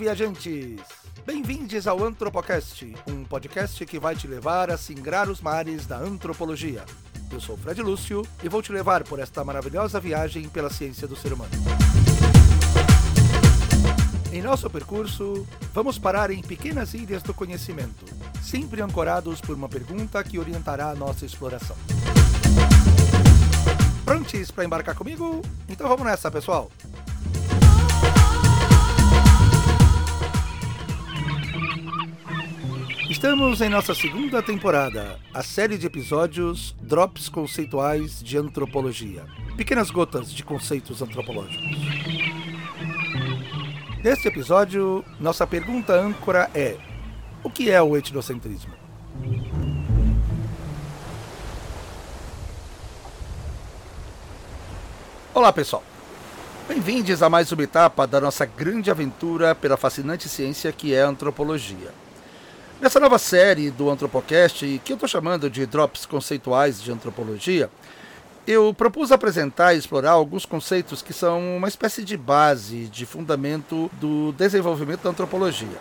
viajantes! Bem-vindos ao Antropocast, um podcast que vai te levar a singrar os mares da antropologia. Eu sou Fred Lúcio e vou te levar por esta maravilhosa viagem pela ciência do ser humano. Em nosso percurso, vamos parar em pequenas ilhas do conhecimento, sempre ancorados por uma pergunta que orientará a nossa exploração. Prontos para embarcar comigo? Então vamos nessa, pessoal! Estamos em nossa segunda temporada, a série de episódios Drops Conceituais de Antropologia pequenas gotas de conceitos antropológicos. Neste episódio, nossa pergunta âncora é: o que é o etnocentrismo? Olá, pessoal. Bem-vindos a mais uma etapa da nossa grande aventura pela fascinante ciência que é a antropologia. Nessa nova série do Antropocast, que eu estou chamando de Drops Conceituais de Antropologia, eu propus apresentar e explorar alguns conceitos que são uma espécie de base, de fundamento do desenvolvimento da antropologia.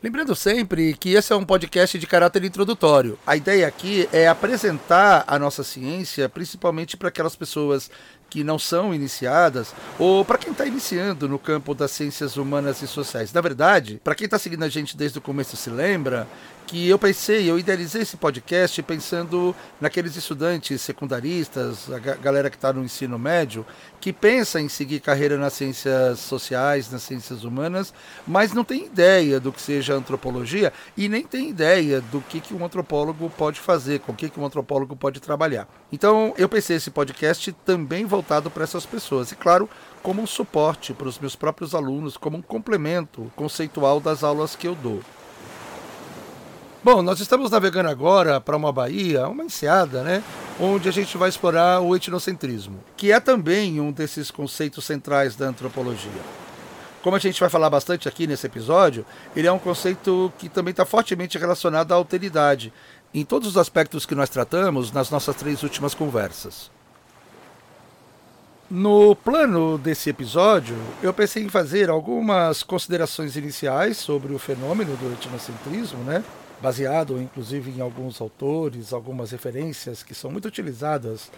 Lembrando sempre que esse é um podcast de caráter introdutório. A ideia aqui é apresentar a nossa ciência, principalmente para aquelas pessoas que não são iniciadas, ou para quem está iniciando no campo das ciências humanas e sociais. Na verdade, para quem está seguindo a gente desde o começo se lembra que eu pensei, eu idealizei esse podcast pensando naqueles estudantes secundaristas, a galera que está no ensino médio, que pensa em seguir carreira nas ciências sociais, nas ciências humanas, mas não tem ideia do que seja antropologia e nem tem ideia do que, que um antropólogo pode fazer, com o que, que um antropólogo pode trabalhar. Então eu pensei esse podcast também voltado para essas pessoas. E claro, como um suporte para os meus próprios alunos, como um complemento conceitual das aulas que eu dou. Bom, nós estamos navegando agora para uma baía, uma enseada, né? Onde a gente vai explorar o etnocentrismo, que é também um desses conceitos centrais da antropologia. Como a gente vai falar bastante aqui nesse episódio, ele é um conceito que também está fortemente relacionado à alteridade, em todos os aspectos que nós tratamos nas nossas três últimas conversas. No plano desse episódio, eu pensei em fazer algumas considerações iniciais sobre o fenômeno do etnocentrismo, né? baseado inclusive em alguns autores, algumas referências que são muito utilizadas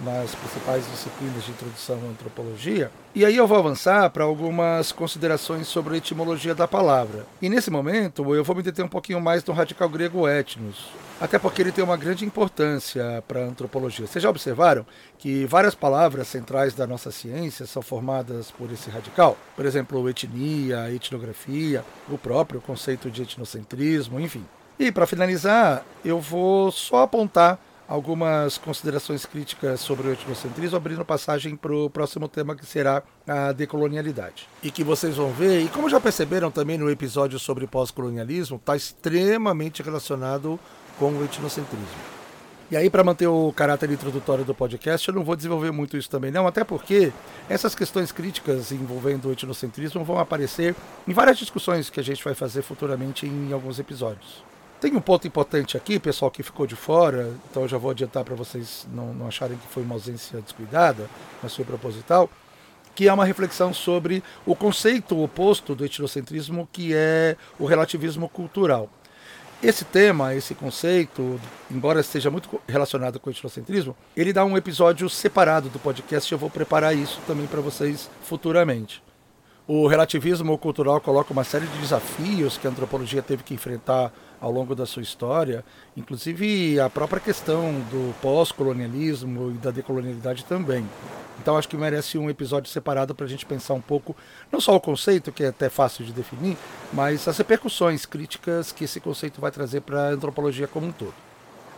nas principais disciplinas de introdução à antropologia. E aí eu vou avançar para algumas considerações sobre a etimologia da palavra. E nesse momento eu vou me deter um pouquinho mais no radical grego etnos, até porque ele tem uma grande importância para a antropologia. Vocês já observaram que várias palavras centrais da nossa ciência são formadas por esse radical? Por exemplo, etnia, etnografia, o próprio conceito de etnocentrismo, enfim. E para finalizar, eu vou só apontar algumas considerações críticas sobre o etnocentrismo, abrindo passagem para o próximo tema que será a decolonialidade. E que vocês vão ver, e como já perceberam também no episódio sobre pós-colonialismo, está extremamente relacionado com o etnocentrismo. E aí, para manter o caráter introdutório do podcast, eu não vou desenvolver muito isso também, não, até porque essas questões críticas envolvendo o etnocentrismo vão aparecer em várias discussões que a gente vai fazer futuramente em alguns episódios. Tem um ponto importante aqui, pessoal que ficou de fora, então eu já vou adiantar para vocês não, não acharem que foi uma ausência descuidada, mas foi proposital, que é uma reflexão sobre o conceito oposto do etnocentrismo, que é o relativismo cultural. Esse tema, esse conceito, embora esteja muito relacionado com o etnocentrismo, ele dá um episódio separado do podcast e eu vou preparar isso também para vocês futuramente. O relativismo cultural coloca uma série de desafios que a antropologia teve que enfrentar ao longo da sua história, inclusive a própria questão do pós-colonialismo e da decolonialidade também. Então acho que merece um episódio separado para a gente pensar um pouco, não só o conceito, que é até fácil de definir, mas as repercussões críticas que esse conceito vai trazer para a antropologia como um todo.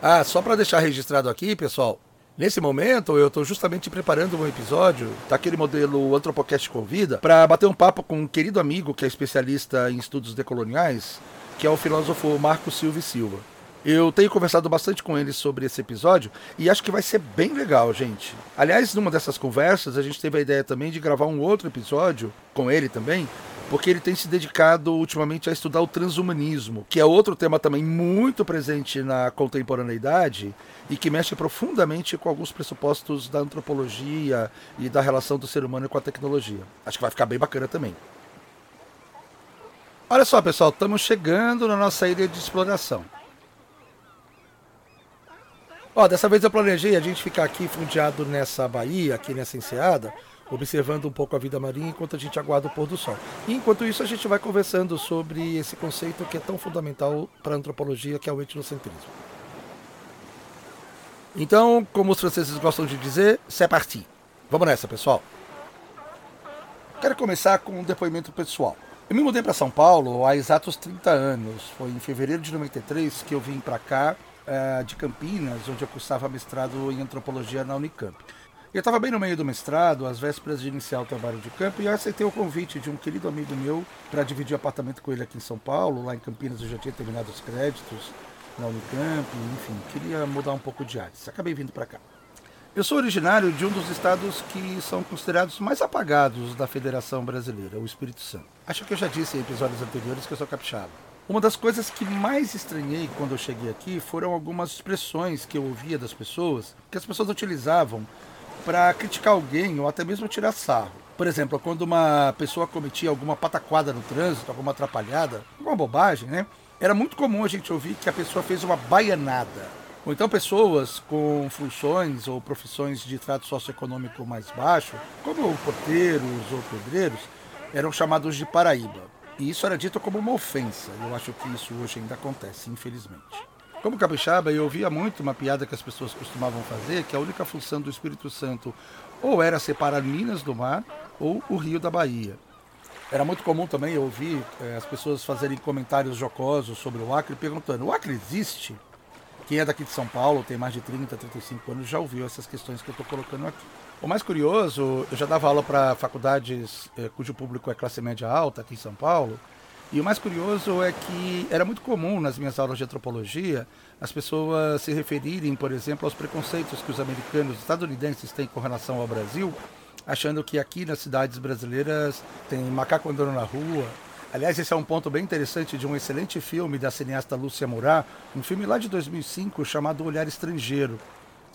Ah, só para deixar registrado aqui, pessoal, Nesse momento, eu estou justamente preparando um episódio daquele modelo Antropocast Convida para bater um papo com um querido amigo que é especialista em estudos decoloniais, que é o filósofo Marco Silva Silva. Eu tenho conversado bastante com ele sobre esse episódio e acho que vai ser bem legal, gente. Aliás, numa dessas conversas, a gente teve a ideia também de gravar um outro episódio com ele também, porque ele tem se dedicado ultimamente a estudar o transhumanismo, que é outro tema também muito presente na contemporaneidade e que mexe profundamente com alguns pressupostos da antropologia e da relação do ser humano com a tecnologia. Acho que vai ficar bem bacana também. Olha só, pessoal, estamos chegando na nossa ilha de exploração. Ó, dessa vez eu planejei a gente ficar aqui fundeado nessa baía, aqui nessa enseada, observando um pouco a vida marinha enquanto a gente aguarda o pôr do sol. E enquanto isso a gente vai conversando sobre esse conceito que é tão fundamental para a antropologia, que é o etnocentrismo. Então, como os franceses gostam de dizer, c'est parti. Vamos nessa, pessoal. Quero começar com um depoimento pessoal. Eu me mudei para São Paulo há exatos 30 anos. Foi em fevereiro de 93 que eu vim para cá, eh, de Campinas, onde eu cursava mestrado em antropologia na Unicamp. Eu estava bem no meio do mestrado, às vésperas de iniciar o trabalho de campo, e eu aceitei o convite de um querido amigo meu para dividir apartamento com ele aqui em São Paulo. Lá em Campinas eu já tinha terminado os créditos na Unicamp, enfim, queria mudar um pouco de áreas. Acabei vindo para cá. Eu sou originário de um dos estados que são considerados mais apagados da Federação Brasileira, o Espírito Santo. Acho que eu já disse em episódios anteriores que eu sou capixaba. Uma das coisas que mais estranhei quando eu cheguei aqui foram algumas expressões que eu ouvia das pessoas, que as pessoas utilizavam para criticar alguém ou até mesmo tirar sarro. Por exemplo, quando uma pessoa cometia alguma pataquada no trânsito, alguma atrapalhada, alguma bobagem, né? Era muito comum a gente ouvir que a pessoa fez uma baianada. Ou então pessoas com funções ou profissões de trato socioeconômico mais baixo, como porteiros ou pedreiros, eram chamados de paraíba. E isso era dito como uma ofensa. Eu acho que isso hoje ainda acontece, infelizmente. Como capixaba, eu ouvia muito uma piada que as pessoas costumavam fazer, que a única função do Espírito Santo ou era separar Minas do mar ou o Rio da Bahia. Era muito comum também eu ouvir eh, as pessoas fazerem comentários jocosos sobre o Acre, perguntando: o Acre existe? Quem é daqui de São Paulo, tem mais de 30, 35 anos, já ouviu essas questões que eu estou colocando aqui. O mais curioso, eu já dava aula para faculdades eh, cujo público é classe média alta aqui em São Paulo, e o mais curioso é que era muito comum nas minhas aulas de antropologia as pessoas se referirem, por exemplo, aos preconceitos que os americanos, os estadunidenses têm com relação ao Brasil, achando que aqui nas cidades brasileiras tem macaco andando na rua. Aliás, esse é um ponto bem interessante de um excelente filme da cineasta Lúcia Murat, um filme lá de 2005 chamado Olhar Estrangeiro,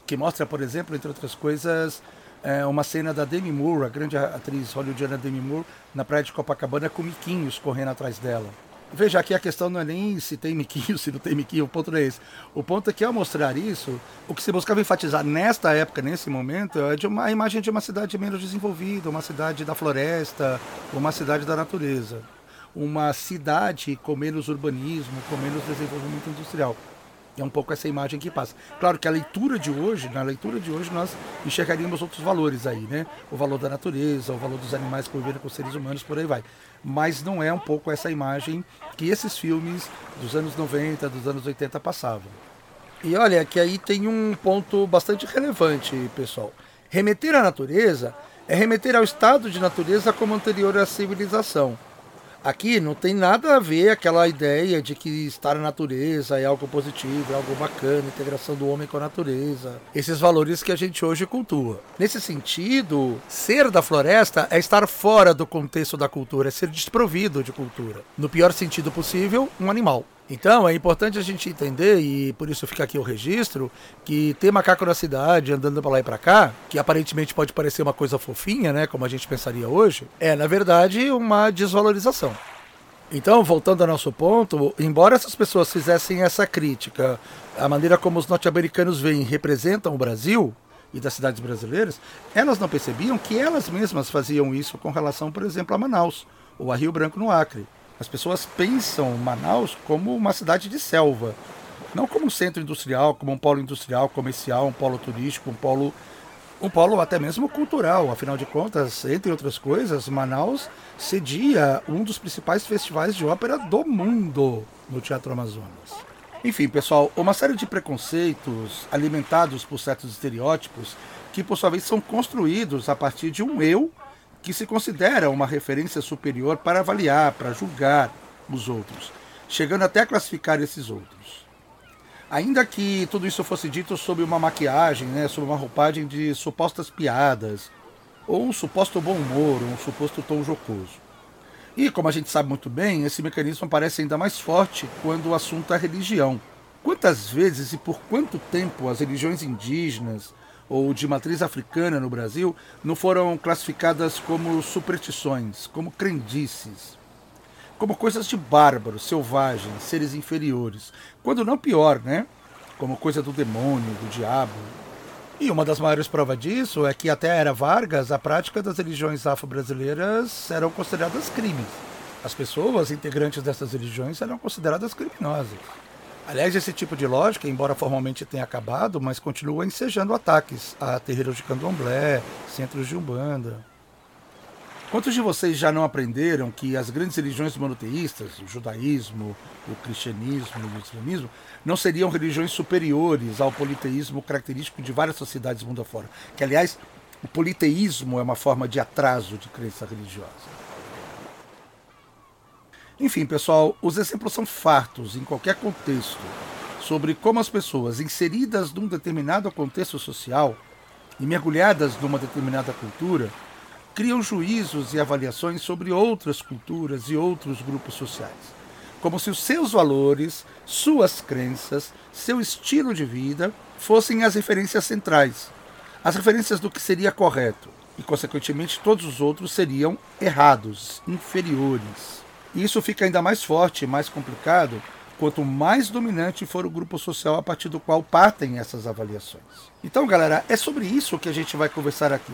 que mostra, por exemplo, entre outras coisas, é, uma cena da Demi Moore, a grande atriz hollywoodiana Demi Moore, na praia de Copacabana com miquinhos correndo atrás dela. Veja, aqui a questão não é nem se tem miquinho, se não tem miquinho, o ponto não é esse. O ponto é que ao mostrar isso, o que se buscava enfatizar nesta época, nesse momento, é de uma a imagem de uma cidade menos desenvolvida, uma cidade da floresta, uma cidade da natureza. Uma cidade com menos urbanismo, com menos desenvolvimento industrial. É um pouco essa imagem que passa. Claro que a leitura de hoje, na leitura de hoje, nós enxergaríamos outros valores aí, né? O valor da natureza, o valor dos animais convivem com os seres humanos, por aí vai. Mas não é um pouco essa imagem que esses filmes dos anos 90, dos anos 80 passavam. E olha que aí tem um ponto bastante relevante, pessoal. Remeter à natureza é remeter ao estado de natureza como anterior à civilização. Aqui não tem nada a ver aquela ideia de que estar na natureza é algo positivo, é algo bacana, integração do homem com a natureza. Esses valores que a gente hoje cultua. Nesse sentido, ser da floresta é estar fora do contexto da cultura, é ser desprovido de cultura. No pior sentido possível, um animal. Então é importante a gente entender, e por isso fica aqui o registro, que ter macaco na cidade andando para lá e para cá, que aparentemente pode parecer uma coisa fofinha, né, como a gente pensaria hoje, é na verdade uma desvalorização. Então, voltando ao nosso ponto, embora essas pessoas fizessem essa crítica, a maneira como os norte-americanos veem e representam o Brasil e das cidades brasileiras, elas não percebiam que elas mesmas faziam isso com relação, por exemplo, a Manaus ou a Rio Branco no Acre. As pessoas pensam Manaus como uma cidade de selva, não como um centro industrial, como um polo industrial, comercial, um polo turístico, um polo um polo até mesmo cultural. Afinal de contas, entre outras coisas, Manaus cedia um dos principais festivais de ópera do mundo no Teatro Amazonas. Enfim, pessoal, uma série de preconceitos alimentados por certos estereótipos que, por sua vez, são construídos a partir de um eu que se considera uma referência superior para avaliar, para julgar os outros, chegando até a classificar esses outros. Ainda que tudo isso fosse dito sob uma maquiagem, né, sob uma roupagem de supostas piadas, ou um suposto bom humor, ou um suposto tom jocoso. E, como a gente sabe muito bem, esse mecanismo parece ainda mais forte quando o assunto é religião. Quantas vezes e por quanto tempo as religiões indígenas, ou de matriz africana no Brasil não foram classificadas como superstições, como crendices. como coisas de bárbaros, selvagens, seres inferiores, quando não pior, né? Como coisa do demônio, do diabo. E uma das maiores provas disso é que até a era Vargas, a prática das religiões afro-brasileiras eram consideradas crimes. As pessoas integrantes dessas religiões eram consideradas criminosas. Aliás, esse tipo de lógica, embora formalmente tenha acabado, mas continua ensejando ataques a terreiros de candomblé, centros de umbanda. Quantos de vocês já não aprenderam que as grandes religiões monoteístas, o judaísmo, o cristianismo e o islamismo, não seriam religiões superiores ao politeísmo característico de várias sociedades do mundo afora? Que, aliás, o politeísmo é uma forma de atraso de crença religiosa. Enfim, pessoal, os exemplos são fartos em qualquer contexto sobre como as pessoas inseridas num determinado contexto social e mergulhadas numa determinada cultura criam juízos e avaliações sobre outras culturas e outros grupos sociais, como se os seus valores, suas crenças, seu estilo de vida fossem as referências centrais, as referências do que seria correto, e consequentemente todos os outros seriam errados, inferiores. E isso fica ainda mais forte mais complicado quanto mais dominante for o grupo social a partir do qual partem essas avaliações. Então, galera, é sobre isso que a gente vai conversar aqui.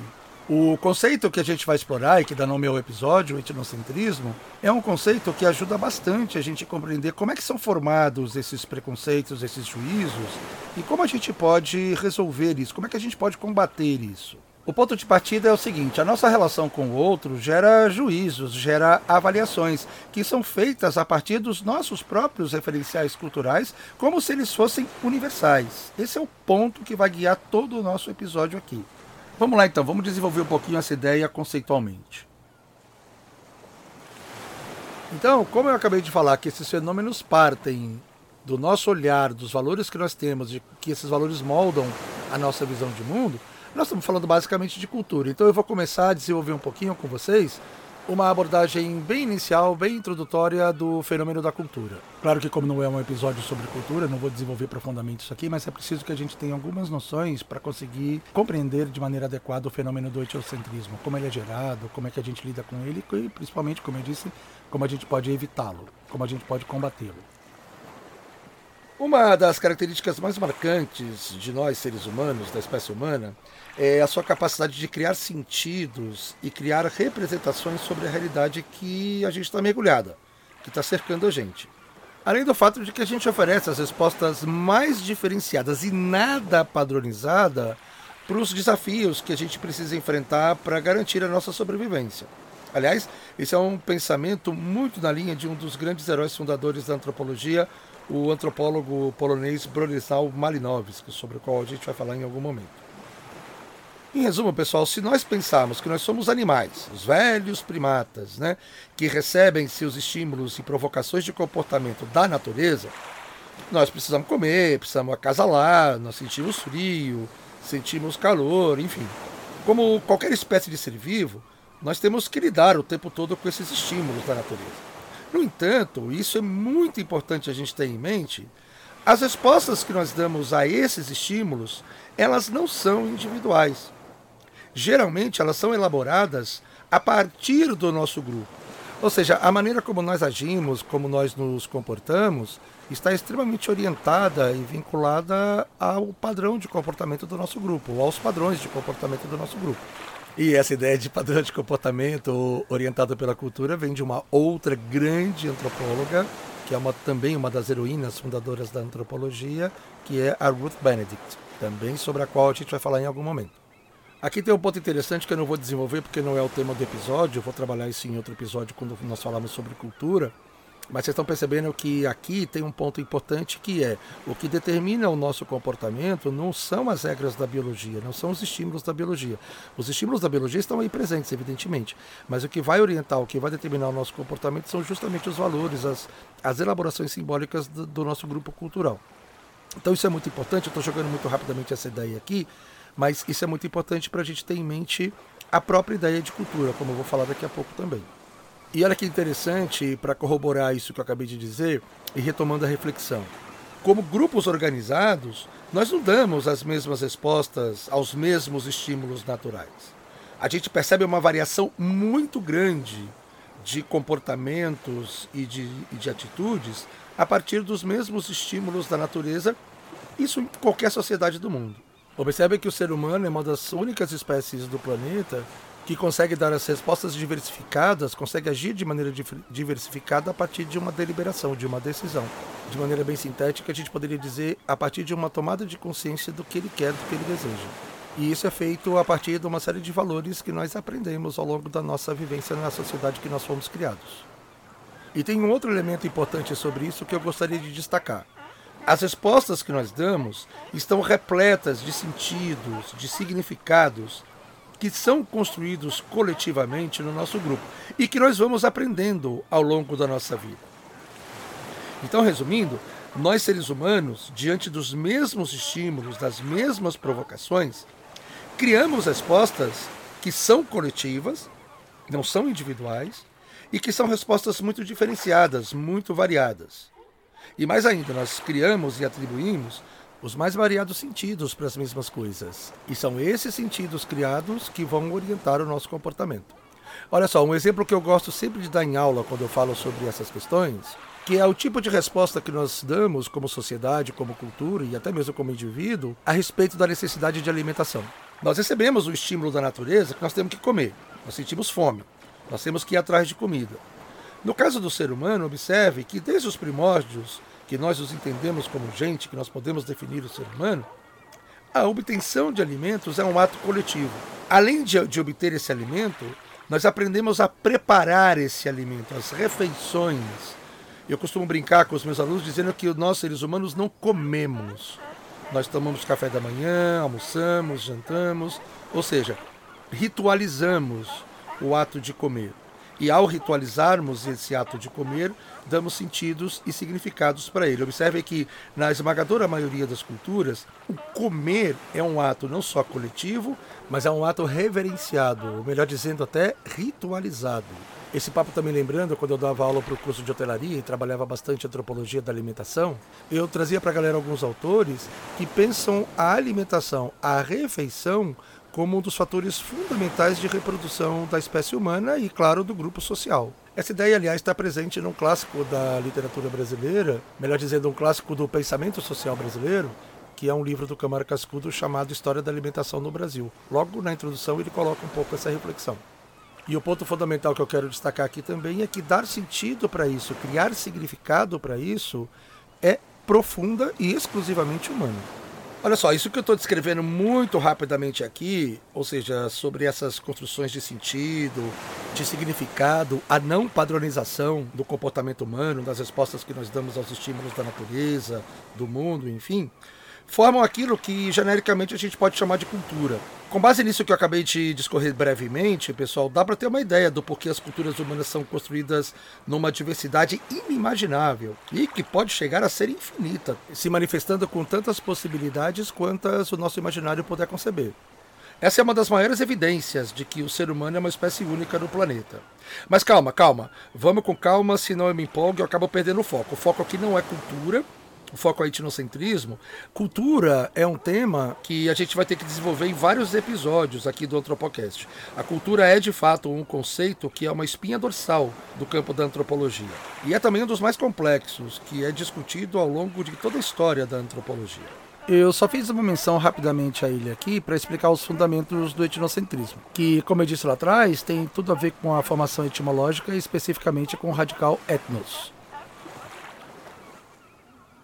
O conceito que a gente vai explorar e que dá nome ao episódio, o etnocentrismo, é um conceito que ajuda bastante a gente a compreender como é que são formados esses preconceitos, esses juízos e como a gente pode resolver isso, como é que a gente pode combater isso. O ponto de partida é o seguinte: a nossa relação com o outro gera juízos, gera avaliações, que são feitas a partir dos nossos próprios referenciais culturais, como se eles fossem universais. Esse é o ponto que vai guiar todo o nosso episódio aqui. Vamos lá então, vamos desenvolver um pouquinho essa ideia conceitualmente. Então, como eu acabei de falar que esses fenômenos partem do nosso olhar, dos valores que nós temos, de que esses valores moldam a nossa visão de mundo, nós estamos falando basicamente de cultura, então eu vou começar a desenvolver um pouquinho com vocês uma abordagem bem inicial, bem introdutória do fenômeno da cultura. Claro que como não é um episódio sobre cultura, não vou desenvolver profundamente isso aqui, mas é preciso que a gente tenha algumas noções para conseguir compreender de maneira adequada o fenômeno do etiocentrismo, como ele é gerado, como é que a gente lida com ele e principalmente, como eu disse, como a gente pode evitá-lo, como a gente pode combatê-lo. Uma das características mais marcantes de nós, seres humanos, da espécie humana, é a sua capacidade de criar sentidos e criar representações sobre a realidade que a gente está mergulhada, que está cercando a gente. Além do fato de que a gente oferece as respostas mais diferenciadas e nada padronizada para os desafios que a gente precisa enfrentar para garantir a nossa sobrevivência. Aliás, esse é um pensamento muito na linha de um dos grandes heróis fundadores da antropologia, o antropólogo polonês Bronisław Malinowski, sobre o qual a gente vai falar em algum momento. Em resumo, pessoal, se nós pensarmos que nós somos animais, os velhos primatas, né, que recebem seus estímulos e provocações de comportamento da natureza, nós precisamos comer, precisamos acasalar, nós sentimos frio, sentimos calor, enfim. Como qualquer espécie de ser vivo, nós temos que lidar o tempo todo com esses estímulos da natureza. No entanto, isso é muito importante a gente ter em mente, as respostas que nós damos a esses estímulos, elas não são individuais. Geralmente elas são elaboradas a partir do nosso grupo. Ou seja, a maneira como nós agimos, como nós nos comportamos, está extremamente orientada e vinculada ao padrão de comportamento do nosso grupo, ou aos padrões de comportamento do nosso grupo. E essa ideia de padrão de comportamento orientado pela cultura vem de uma outra grande antropóloga, que é uma, também uma das heroínas fundadoras da antropologia, que é a Ruth Benedict, também sobre a qual a gente vai falar em algum momento. Aqui tem um ponto interessante que eu não vou desenvolver porque não é o tema do episódio, eu vou trabalhar isso em outro episódio quando nós falarmos sobre cultura, mas vocês estão percebendo que aqui tem um ponto importante que é o que determina o nosso comportamento não são as regras da biologia, não são os estímulos da biologia. Os estímulos da biologia estão aí presentes, evidentemente, mas o que vai orientar, o que vai determinar o nosso comportamento são justamente os valores, as, as elaborações simbólicas do, do nosso grupo cultural. Então isso é muito importante, eu estou jogando muito rapidamente essa ideia aqui, mas isso é muito importante para a gente ter em mente a própria ideia de cultura, como eu vou falar daqui a pouco também. E olha que interessante, para corroborar isso que eu acabei de dizer, e retomando a reflexão. Como grupos organizados, nós não damos as mesmas respostas aos mesmos estímulos naturais. A gente percebe uma variação muito grande de comportamentos e de, e de atitudes a partir dos mesmos estímulos da natureza, isso em qualquer sociedade do mundo. Observe que o ser humano é uma das únicas espécies do planeta que consegue dar as respostas diversificadas, consegue agir de maneira diversificada a partir de uma deliberação, de uma decisão. De maneira bem sintética, a gente poderia dizer a partir de uma tomada de consciência do que ele quer, do que ele deseja. E isso é feito a partir de uma série de valores que nós aprendemos ao longo da nossa vivência na sociedade que nós fomos criados. E tem um outro elemento importante sobre isso que eu gostaria de destacar. As respostas que nós damos estão repletas de sentidos, de significados que são construídos coletivamente no nosso grupo e que nós vamos aprendendo ao longo da nossa vida. Então, resumindo, nós seres humanos, diante dos mesmos estímulos, das mesmas provocações, criamos respostas que são coletivas, não são individuais, e que são respostas muito diferenciadas, muito variadas. E mais ainda, nós criamos e atribuímos os mais variados sentidos para as mesmas coisas. E são esses sentidos criados que vão orientar o nosso comportamento. Olha só, um exemplo que eu gosto sempre de dar em aula quando eu falo sobre essas questões, que é o tipo de resposta que nós damos como sociedade, como cultura e até mesmo como indivíduo a respeito da necessidade de alimentação. Nós recebemos o estímulo da natureza que nós temos que comer, nós sentimos fome, nós temos que ir atrás de comida. No caso do ser humano, observe que desde os primórdios que nós os entendemos como gente, que nós podemos definir o ser humano, a obtenção de alimentos é um ato coletivo. Além de, de obter esse alimento, nós aprendemos a preparar esse alimento, as refeições. Eu costumo brincar com os meus alunos dizendo que nós, seres humanos, não comemos. Nós tomamos café da manhã, almoçamos, jantamos, ou seja, ritualizamos o ato de comer. E ao ritualizarmos esse ato de comer, damos sentidos e significados para ele. Observe que na esmagadora maioria das culturas, o comer é um ato não só coletivo, mas é um ato reverenciado, ou melhor dizendo, até ritualizado. Esse papo também lembrando, quando eu dava aula para o curso de hotelaria e trabalhava bastante antropologia da alimentação, eu trazia para a galera alguns autores que pensam a alimentação, a refeição, como um dos fatores fundamentais de reprodução da espécie humana e, claro, do grupo social. Essa ideia, aliás, está presente num clássico da literatura brasileira, melhor dizendo, um clássico do pensamento social brasileiro, que é um livro do Câmara Cascudo chamado História da Alimentação no Brasil. Logo na introdução ele coloca um pouco essa reflexão. E o ponto fundamental que eu quero destacar aqui também é que dar sentido para isso, criar significado para isso, é profunda e exclusivamente humano. Olha só, isso que eu estou descrevendo muito rapidamente aqui, ou seja, sobre essas construções de sentido, de significado, a não padronização do comportamento humano, das respostas que nós damos aos estímulos da natureza, do mundo, enfim, formam aquilo que genericamente a gente pode chamar de cultura. Com base nisso que eu acabei de discorrer brevemente, pessoal, dá para ter uma ideia do porquê as culturas humanas são construídas numa diversidade inimaginável e que pode chegar a ser infinita, se manifestando com tantas possibilidades quantas o nosso imaginário puder conceber. Essa é uma das maiores evidências de que o ser humano é uma espécie única no planeta. Mas calma, calma. Vamos com calma, senão eu me empolgo e eu acabo perdendo o foco. O foco aqui não é cultura, o foco é etnocentrismo, cultura é um tema que a gente vai ter que desenvolver em vários episódios aqui do Antropocast. A cultura é de fato um conceito que é uma espinha dorsal do campo da antropologia. E é também um dos mais complexos, que é discutido ao longo de toda a história da antropologia. Eu só fiz uma menção rapidamente a ele aqui para explicar os fundamentos do etnocentrismo, que, como eu disse lá atrás, tem tudo a ver com a formação etimológica e especificamente com o radical etnos.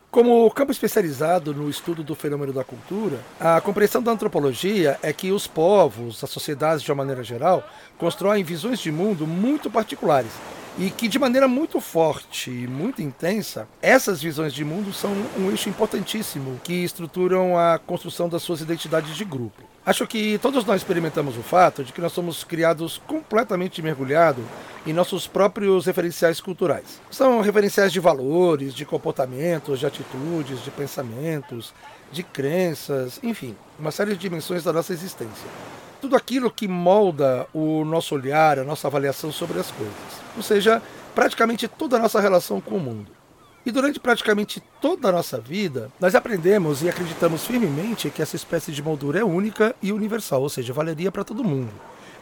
Como campo especializado no estudo do fenômeno da cultura, a compreensão da antropologia é que os povos, as sociedades de uma maneira geral, constroem visões de mundo muito particulares e que de maneira muito forte e muito intensa, essas visões de mundo são um eixo importantíssimo que estruturam a construção das suas identidades de grupo. Acho que todos nós experimentamos o fato de que nós somos criados completamente mergulhados em nossos próprios referenciais culturais. São referenciais de valores, de comportamentos, de atitudes, de pensamentos, de crenças, enfim, uma série de dimensões da nossa existência. Tudo aquilo que molda o nosso olhar, a nossa avaliação sobre as coisas. Ou seja, praticamente toda a nossa relação com o mundo. E durante praticamente toda a nossa vida, nós aprendemos e acreditamos firmemente que essa espécie de moldura é única e universal, ou seja, valeria para todo mundo.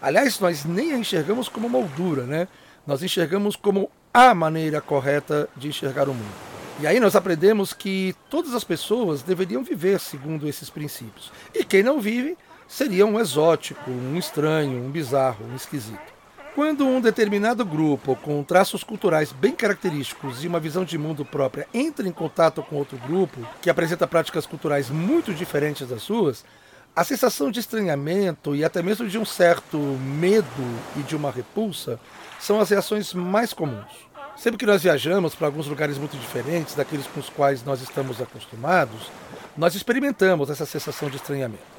Aliás, nós nem a enxergamos como moldura, né? nós enxergamos como a maneira correta de enxergar o mundo. E aí nós aprendemos que todas as pessoas deveriam viver segundo esses princípios. E quem não vive seria um exótico, um estranho, um bizarro, um esquisito. Quando um determinado grupo com traços culturais bem característicos e uma visão de mundo própria entra em contato com outro grupo que apresenta práticas culturais muito diferentes das suas, a sensação de estranhamento e até mesmo de um certo medo e de uma repulsa são as reações mais comuns. Sempre que nós viajamos para alguns lugares muito diferentes daqueles com os quais nós estamos acostumados, nós experimentamos essa sensação de estranhamento.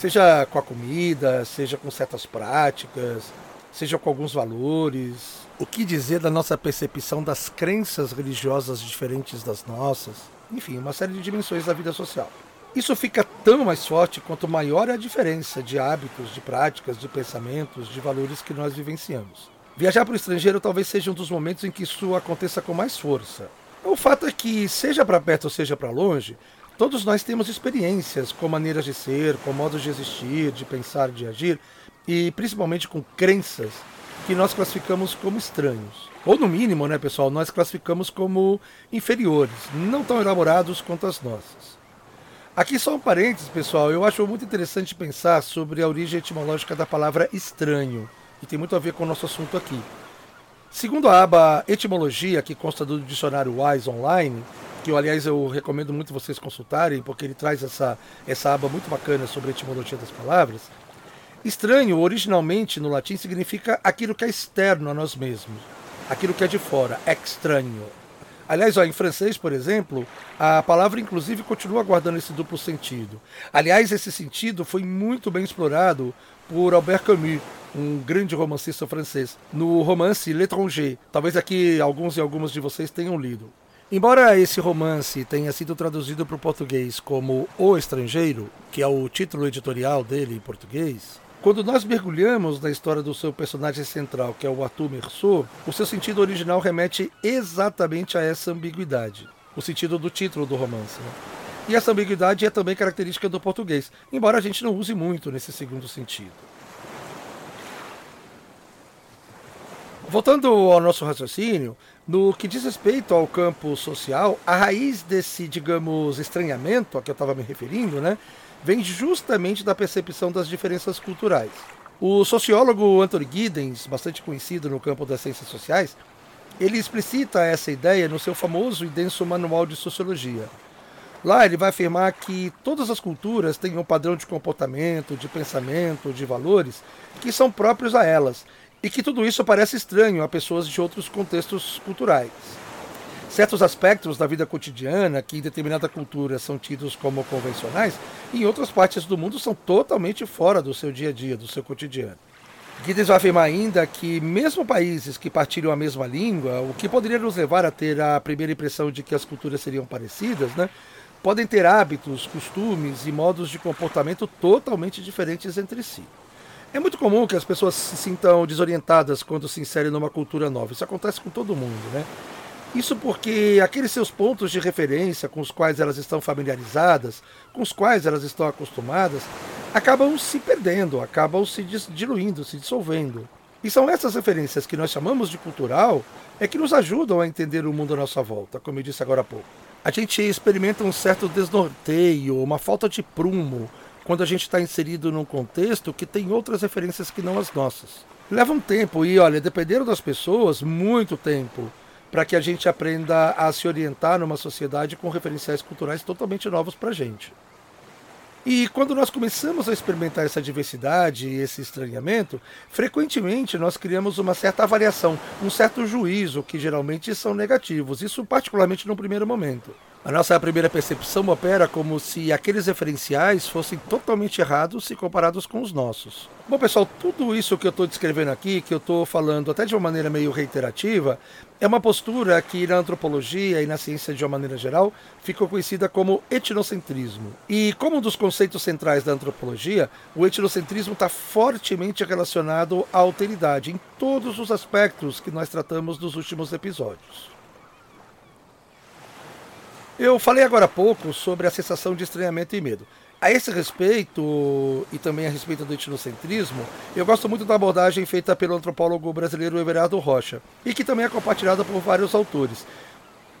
Seja com a comida, seja com certas práticas, seja com alguns valores. O que dizer da nossa percepção das crenças religiosas diferentes das nossas? Enfim, uma série de dimensões da vida social. Isso fica tão mais forte quanto maior é a diferença de hábitos, de práticas, de pensamentos, de valores que nós vivenciamos. Viajar para o estrangeiro talvez seja um dos momentos em que isso aconteça com mais força. O fato é que, seja para perto ou seja para longe, todos nós temos experiências com maneiras de ser, com modos de existir, de pensar, de agir, e principalmente com crenças que nós classificamos como estranhos. Ou no mínimo, né, pessoal, nós classificamos como inferiores, não tão elaborados quanto as nossas. Aqui só um parênteses, pessoal, eu acho muito interessante pensar sobre a origem etimológica da palavra estranho, e tem muito a ver com o nosso assunto aqui. Segundo a aba Etimologia, que consta do dicionário Wise Online, que aliás eu recomendo muito vocês consultarem, porque ele traz essa, essa aba muito bacana sobre a etimologia das palavras, Estranho, originalmente no latim, significa aquilo que é externo a nós mesmos, aquilo que é de fora, extraño. Aliás, ó, em francês, por exemplo, a palavra inclusive continua guardando esse duplo sentido. Aliás, esse sentido foi muito bem explorado por Albert Camus, um grande romancista francês, no romance L'étranger. Talvez aqui alguns e algumas de vocês tenham lido. Embora esse romance tenha sido traduzido para o português como O Estrangeiro, que é o título editorial dele em português, quando nós mergulhamos na história do seu personagem central, que é o Arthur Merceau, o seu sentido original remete exatamente a essa ambiguidade, o sentido do título do romance. Né? E essa ambiguidade é também característica do português, embora a gente não use muito nesse segundo sentido. Voltando ao nosso raciocínio, no que diz respeito ao campo social, a raiz desse, digamos, estranhamento a que eu estava me referindo, né, vem justamente da percepção das diferenças culturais. O sociólogo Anthony Giddens, bastante conhecido no campo das ciências sociais, ele explicita essa ideia no seu famoso e denso Manual de Sociologia. Lá ele vai afirmar que todas as culturas têm um padrão de comportamento, de pensamento, de valores que são próprios a elas, e que tudo isso parece estranho a pessoas de outros contextos culturais certos aspectos da vida cotidiana que em determinada cultura são tidos como convencionais, em outras partes do mundo são totalmente fora do seu dia a dia, do seu cotidiano. Guides vai afirmar ainda que, mesmo países que partilham a mesma língua, o que poderia nos levar a ter a primeira impressão de que as culturas seriam parecidas, né, podem ter hábitos, costumes e modos de comportamento totalmente diferentes entre si. É muito comum que as pessoas se sintam desorientadas quando se inserem numa cultura nova. Isso acontece com todo mundo, né? Isso porque aqueles seus pontos de referência com os quais elas estão familiarizadas, com os quais elas estão acostumadas, acabam se perdendo, acabam se diluindo, se dissolvendo. E são essas referências que nós chamamos de cultural é que nos ajudam a entender o mundo à nossa volta, como eu disse agora há pouco. A gente experimenta um certo desnorteio, uma falta de prumo, quando a gente está inserido num contexto que tem outras referências que não as nossas. Leva um tempo e, olha, dependendo das pessoas, muito tempo, para que a gente aprenda a se orientar numa sociedade com referenciais culturais totalmente novos para a gente. E quando nós começamos a experimentar essa diversidade e esse estranhamento, frequentemente nós criamos uma certa avaliação, um certo juízo, que geralmente são negativos, isso particularmente no primeiro momento. A nossa primeira percepção opera como se aqueles referenciais fossem totalmente errados se comparados com os nossos. Bom, pessoal, tudo isso que eu estou descrevendo aqui, que eu estou falando até de uma maneira meio reiterativa, é uma postura que na antropologia e na ciência de uma maneira geral ficou conhecida como etnocentrismo. E como um dos conceitos centrais da antropologia, o etnocentrismo está fortemente relacionado à alteridade em todos os aspectos que nós tratamos nos últimos episódios. Eu falei agora há pouco sobre a sensação de estranhamento e medo. A esse respeito, e também a respeito do etnocentrismo, eu gosto muito da abordagem feita pelo antropólogo brasileiro Everardo Rocha, e que também é compartilhada por vários autores.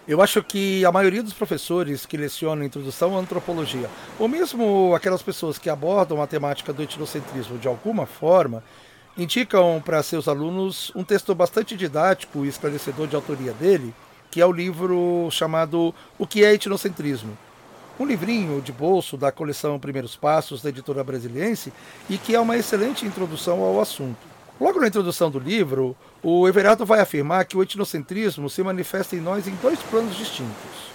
Eu acho que a maioria dos professores que lecionam introdução à antropologia, ou mesmo aquelas pessoas que abordam a temática do etnocentrismo de alguma forma, indicam para seus alunos um texto bastante didático e esclarecedor de autoria dele, que é o livro chamado O que é etnocentrismo? Um livrinho de bolso da coleção Primeiros Passos da editora brasiliense e que é uma excelente introdução ao assunto. Logo na introdução do livro, o Everardo vai afirmar que o etnocentrismo se manifesta em nós em dois planos distintos.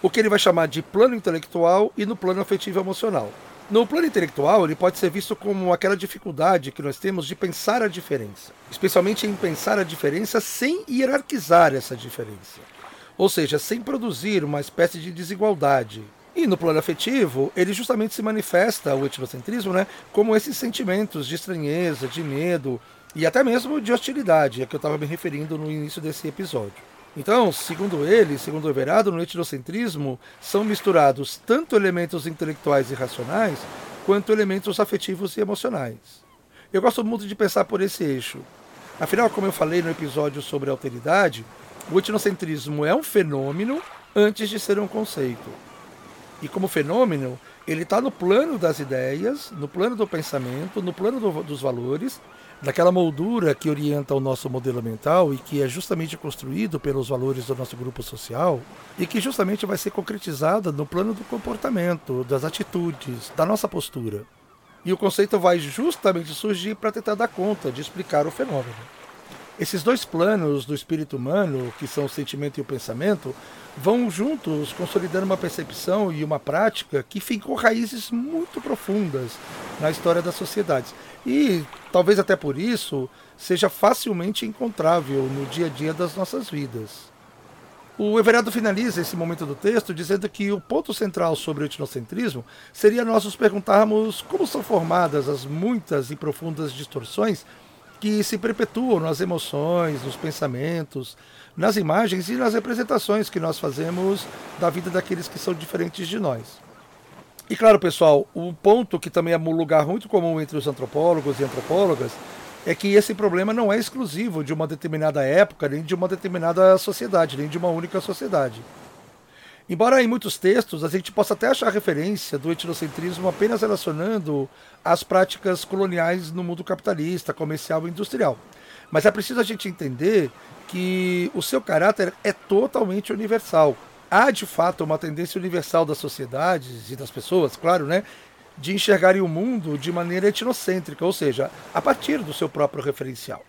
O que ele vai chamar de plano intelectual e no plano afetivo emocional. No plano intelectual, ele pode ser visto como aquela dificuldade que nós temos de pensar a diferença, especialmente em pensar a diferença sem hierarquizar essa diferença, ou seja, sem produzir uma espécie de desigualdade. E no plano afetivo, ele justamente se manifesta, o etnocentrismo, né, como esses sentimentos de estranheza, de medo e até mesmo de hostilidade, a que eu estava me referindo no início desse episódio. Então, segundo ele, segundo Everardo, no etnocentrismo são misturados tanto elementos intelectuais e racionais, quanto elementos afetivos e emocionais. Eu gosto muito de pensar por esse eixo. Afinal, como eu falei no episódio sobre alteridade, o etnocentrismo é um fenômeno antes de ser um conceito. E como fenômeno, ele está no plano das ideias, no plano do pensamento, no plano do, dos valores daquela moldura que orienta o nosso modelo mental e que é justamente construído pelos valores do nosso grupo social e que justamente vai ser concretizada no plano do comportamento, das atitudes, da nossa postura. E o conceito vai justamente surgir para tentar dar conta de explicar o fenômeno. Esses dois planos do espírito humano, que são o sentimento e o pensamento, vão juntos consolidando uma percepção e uma prática que ficou raízes muito profundas na história das sociedades. E talvez até por isso seja facilmente encontrável no dia a dia das nossas vidas. O Everardo finaliza esse momento do texto dizendo que o ponto central sobre o etnocentrismo seria nós nos perguntarmos como são formadas as muitas e profundas distorções que se perpetuam nas emoções, nos pensamentos, nas imagens e nas representações que nós fazemos da vida daqueles que são diferentes de nós. E claro, pessoal, um ponto que também é um lugar muito comum entre os antropólogos e antropólogas é que esse problema não é exclusivo de uma determinada época, nem de uma determinada sociedade, nem de uma única sociedade. Embora em muitos textos a gente possa até achar referência do etnocentrismo apenas relacionando as práticas coloniais no mundo capitalista, comercial e industrial. Mas é preciso a gente entender que o seu caráter é totalmente universal. Há de fato uma tendência universal das sociedades e das pessoas, claro, né, de enxergarem o mundo de maneira etnocêntrica, ou seja, a partir do seu próprio referencial.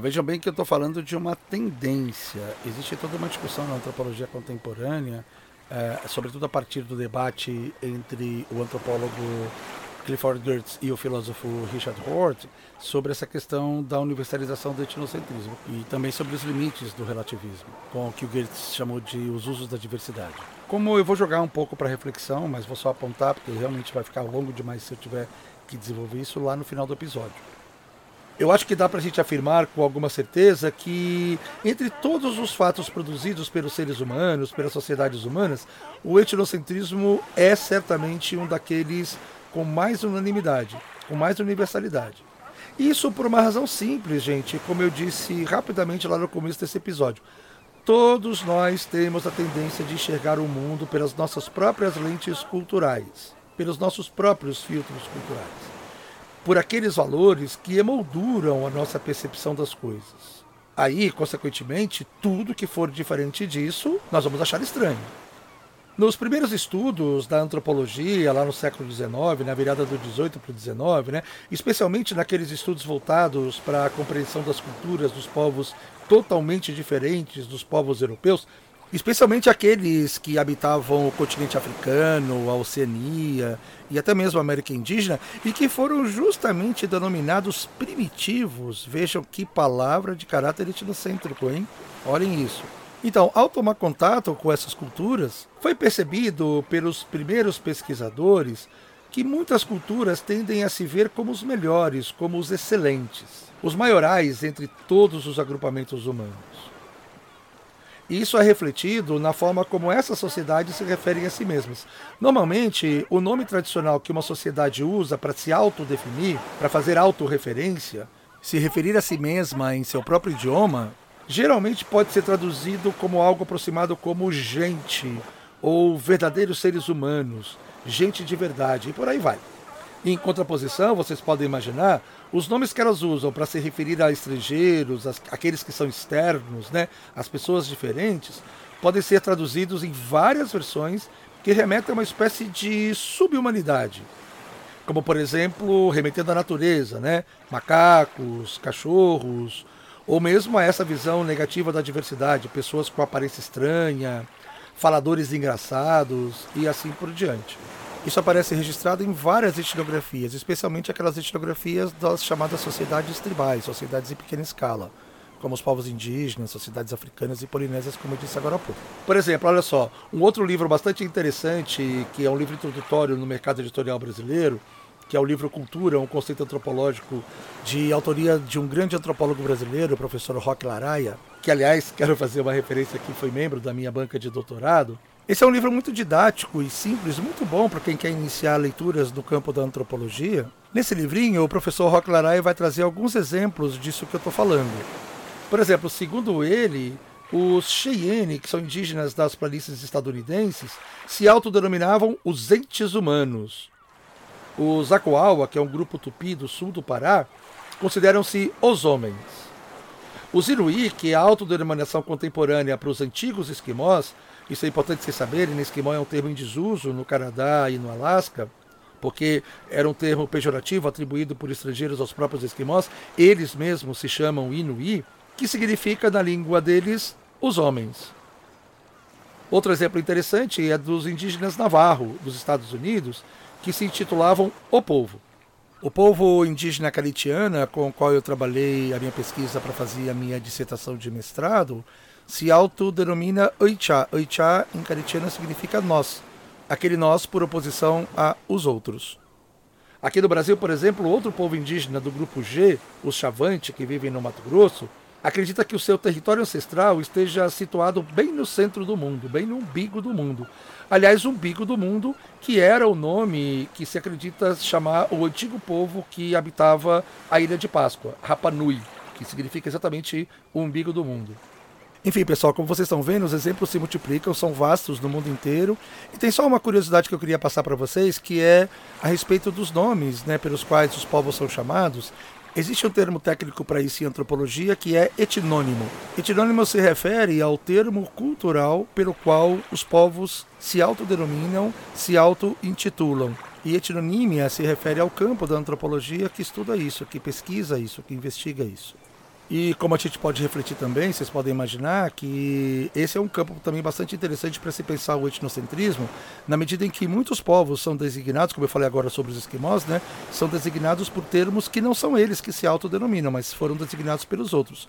Vejam bem que eu estou falando de uma tendência. Existe toda uma discussão na antropologia contemporânea, é, sobretudo a partir do debate entre o antropólogo Clifford Geertz e o filósofo Richard Hort sobre essa questão da universalização do etnocentrismo e também sobre os limites do relativismo, com o que o Geertz chamou de os usos da diversidade. Como eu vou jogar um pouco para reflexão, mas vou só apontar porque realmente vai ficar longo demais se eu tiver que desenvolver isso lá no final do episódio. Eu acho que dá para a gente afirmar com alguma certeza que, entre todos os fatos produzidos pelos seres humanos, pelas sociedades humanas, o etnocentrismo é certamente um daqueles com mais unanimidade, com mais universalidade. Isso por uma razão simples, gente, como eu disse rapidamente lá no começo desse episódio. Todos nós temos a tendência de enxergar o mundo pelas nossas próprias lentes culturais, pelos nossos próprios filtros culturais, por aqueles valores que emolduram a nossa percepção das coisas. Aí, consequentemente, tudo que for diferente disso, nós vamos achar estranho. Nos primeiros estudos da antropologia, lá no século XIX, na virada do XVIII para o XIX, né, especialmente naqueles estudos voltados para a compreensão das culturas dos povos totalmente diferentes dos povos europeus, especialmente aqueles que habitavam o continente africano, a Oceania e até mesmo a América Indígena, e que foram justamente denominados primitivos. Vejam que palavra de caráter etnocêntrico, hein? Olhem isso. Então, ao tomar contato com essas culturas, foi percebido pelos primeiros pesquisadores que muitas culturas tendem a se ver como os melhores, como os excelentes, os maiorais entre todos os agrupamentos humanos. Isso é refletido na forma como essas sociedades se referem a si mesmas. Normalmente, o nome tradicional que uma sociedade usa para se autodefinir, para fazer autorreferência, se referir a si mesma em seu próprio idioma, geralmente pode ser traduzido como algo aproximado como gente ou verdadeiros seres humanos, gente de verdade, e por aí vai. Em contraposição, vocês podem imaginar, os nomes que elas usam para se referir a estrangeiros, as, aqueles que são externos, né, as pessoas diferentes, podem ser traduzidos em várias versões que remetem a uma espécie de subhumanidade. Como, por exemplo, remetendo à natureza, né? macacos, cachorros, ou mesmo a essa visão negativa da diversidade, pessoas com aparência estranha, faladores engraçados e assim por diante. Isso aparece registrado em várias etnografias, especialmente aquelas etnografias das chamadas sociedades tribais, sociedades em pequena escala, como os povos indígenas, sociedades africanas e polinésias, como eu disse agora há pouco. Por exemplo, olha só, um outro livro bastante interessante, que é um livro introdutório no mercado editorial brasileiro, que é o livro Cultura, um conceito antropológico de autoria de um grande antropólogo brasileiro, o professor Roque Laraia, que aliás quero fazer uma referência aqui, foi membro da minha banca de doutorado. Esse é um livro muito didático e simples, muito bom para quem quer iniciar leituras no campo da antropologia. Nesse livrinho, o professor Roque Laraia vai trazer alguns exemplos disso que eu estou falando. Por exemplo, segundo ele, os Cheyenne, que são indígenas das planícies estadunidenses, se autodenominavam os entes humanos. Os Acuaua, que é um grupo tupi do sul do Pará, consideram-se os homens. Os Inuí, que é a autodenominação contemporânea para os antigos esquimós, isso é importante vocês saberem, Esquimó é um termo em desuso no Canadá e no Alasca, porque era um termo pejorativo atribuído por estrangeiros aos próprios esquimós. Eles mesmos se chamam Inuí, que significa na língua deles os homens. Outro exemplo interessante é dos indígenas Navarro, dos Estados Unidos, que se intitulavam O Povo. O povo indígena calitiana, com o qual eu trabalhei a minha pesquisa para fazer a minha dissertação de mestrado, se autodenomina Oichá. Oichá em caritiano significa nós, aquele nós por oposição a os outros. Aqui no Brasil, por exemplo, outro povo indígena do grupo G, os Chavante, que vivem no Mato Grosso, acredita que o seu território ancestral esteja situado bem no centro do mundo, bem no umbigo do mundo. Aliás, umbigo do mundo, que era o nome que se acredita chamar o antigo povo que habitava a Ilha de Páscoa, Rapa Nui, que significa exatamente o umbigo do mundo. Enfim, pessoal, como vocês estão vendo, os exemplos se multiplicam, são vastos no mundo inteiro. E tem só uma curiosidade que eu queria passar para vocês, que é a respeito dos nomes né, pelos quais os povos são chamados. Existe um termo técnico para isso em antropologia que é etnônimo. Etnônimo se refere ao termo cultural pelo qual os povos se autodenominam, se auto-intitulam. E etnonímia se refere ao campo da antropologia que estuda isso, que pesquisa isso, que investiga isso. E como a gente pode refletir também, vocês podem imaginar que esse é um campo também bastante interessante para se pensar o etnocentrismo, na medida em que muitos povos são designados, como eu falei agora sobre os esquimós, né, são designados por termos que não são eles que se autodenominam, mas foram designados pelos outros.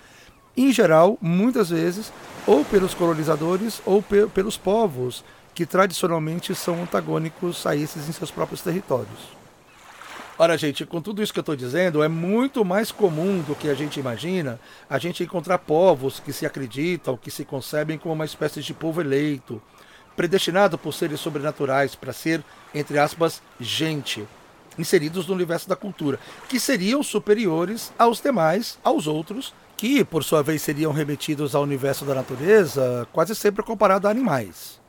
Em geral, muitas vezes, ou pelos colonizadores ou pe pelos povos que tradicionalmente são antagônicos a esses em seus próprios territórios. Ora, gente, com tudo isso que eu estou dizendo, é muito mais comum do que a gente imagina a gente encontrar povos que se acreditam, que se concebem como uma espécie de povo eleito, predestinado por seres sobrenaturais para ser, entre aspas, gente, inseridos no universo da cultura, que seriam superiores aos demais, aos outros, que, por sua vez, seriam remetidos ao universo da natureza, quase sempre comparado a animais.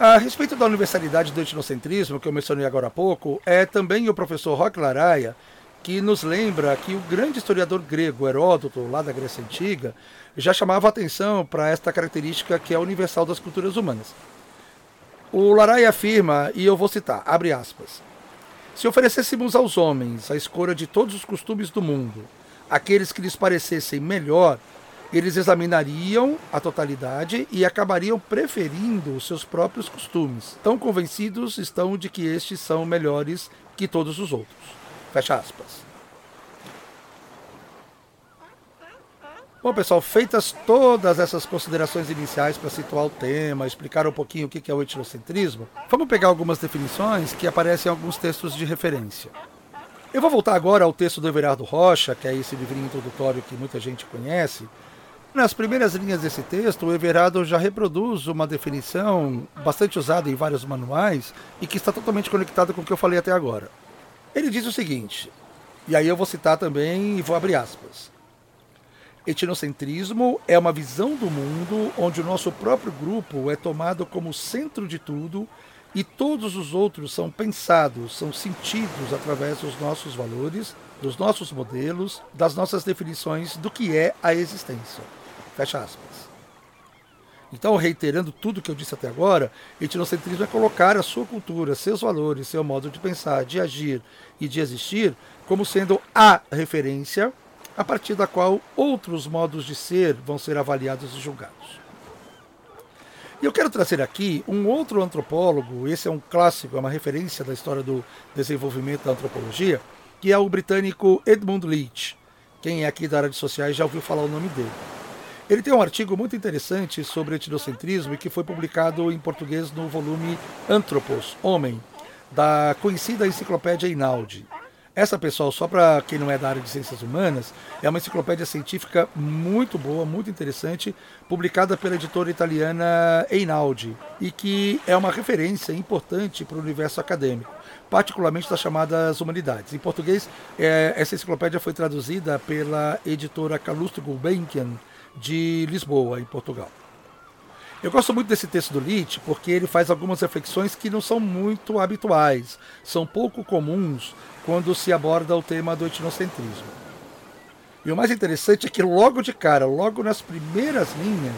A respeito da universalidade do etnocentrismo, que eu mencionei agora há pouco, é também o professor Roque Laraia que nos lembra que o grande historiador grego Heródoto, lá da Grécia Antiga, já chamava atenção para esta característica que é universal das culturas humanas. O Laraia afirma, e eu vou citar, abre aspas, se oferecêssemos aos homens a escolha de todos os costumes do mundo, aqueles que lhes parecessem melhor eles examinariam a totalidade e acabariam preferindo os seus próprios costumes. Tão convencidos estão de que estes são melhores que todos os outros. Fecha aspas. Bom, pessoal, feitas todas essas considerações iniciais para situar o tema, explicar um pouquinho o que é o etnocentrismo, vamos pegar algumas definições que aparecem em alguns textos de referência. Eu vou voltar agora ao texto do Everardo Rocha, que é esse livrinho introdutório que muita gente conhece, Nas primeiras linhas desse texto, o Everardo já reproduz uma definição bastante usada em vários manuais e que está totalmente conectada com o que eu falei até agora. Ele diz o seguinte, e aí eu vou citar também e vou abrir aspas. Etnocentrismo é uma visão do mundo onde o nosso próprio grupo é tomado como centro de tudo e todos os outros são pensados, são sentidos através dos nossos valores, dos nossos modelos, das nossas definições do que é a existência. Fecha aspas. Então, reiterando tudo que eu disse até agora, etnocentrismo é colocar a sua cultura, seus valores, seu modo de pensar, de agir e de existir como sendo a referência a partir da qual outros modos de ser vão ser avaliados e julgados. E eu quero trazer aqui um outro antropólogo, esse é um clássico, é uma referência da história do desenvolvimento da antropologia, que é o britânico Edmund Leach. Quem é aqui da área de sociais já ouviu falar o nome dele. Ele tem um artigo muito interessante sobre etnocentrismo e que foi publicado em português no volume Anthropos, Homem, da conhecida enciclopédia Einaudi. Essa, pessoal, só para quem não é da área de ciências humanas, é uma enciclopédia científica muito boa, muito interessante, publicada pela editora italiana Einaudi, e que é uma referência importante para o universo acadêmico, particularmente das chamadas humanidades. Em português, é, essa enciclopédia foi traduzida pela editora Calouste Gulbenkian, de Lisboa, em Portugal. Eu gosto muito desse texto do Litt porque ele faz algumas reflexões que não são muito habituais, são pouco comuns quando se aborda o tema do etnocentrismo. E o mais interessante é que logo de cara, logo nas primeiras linhas,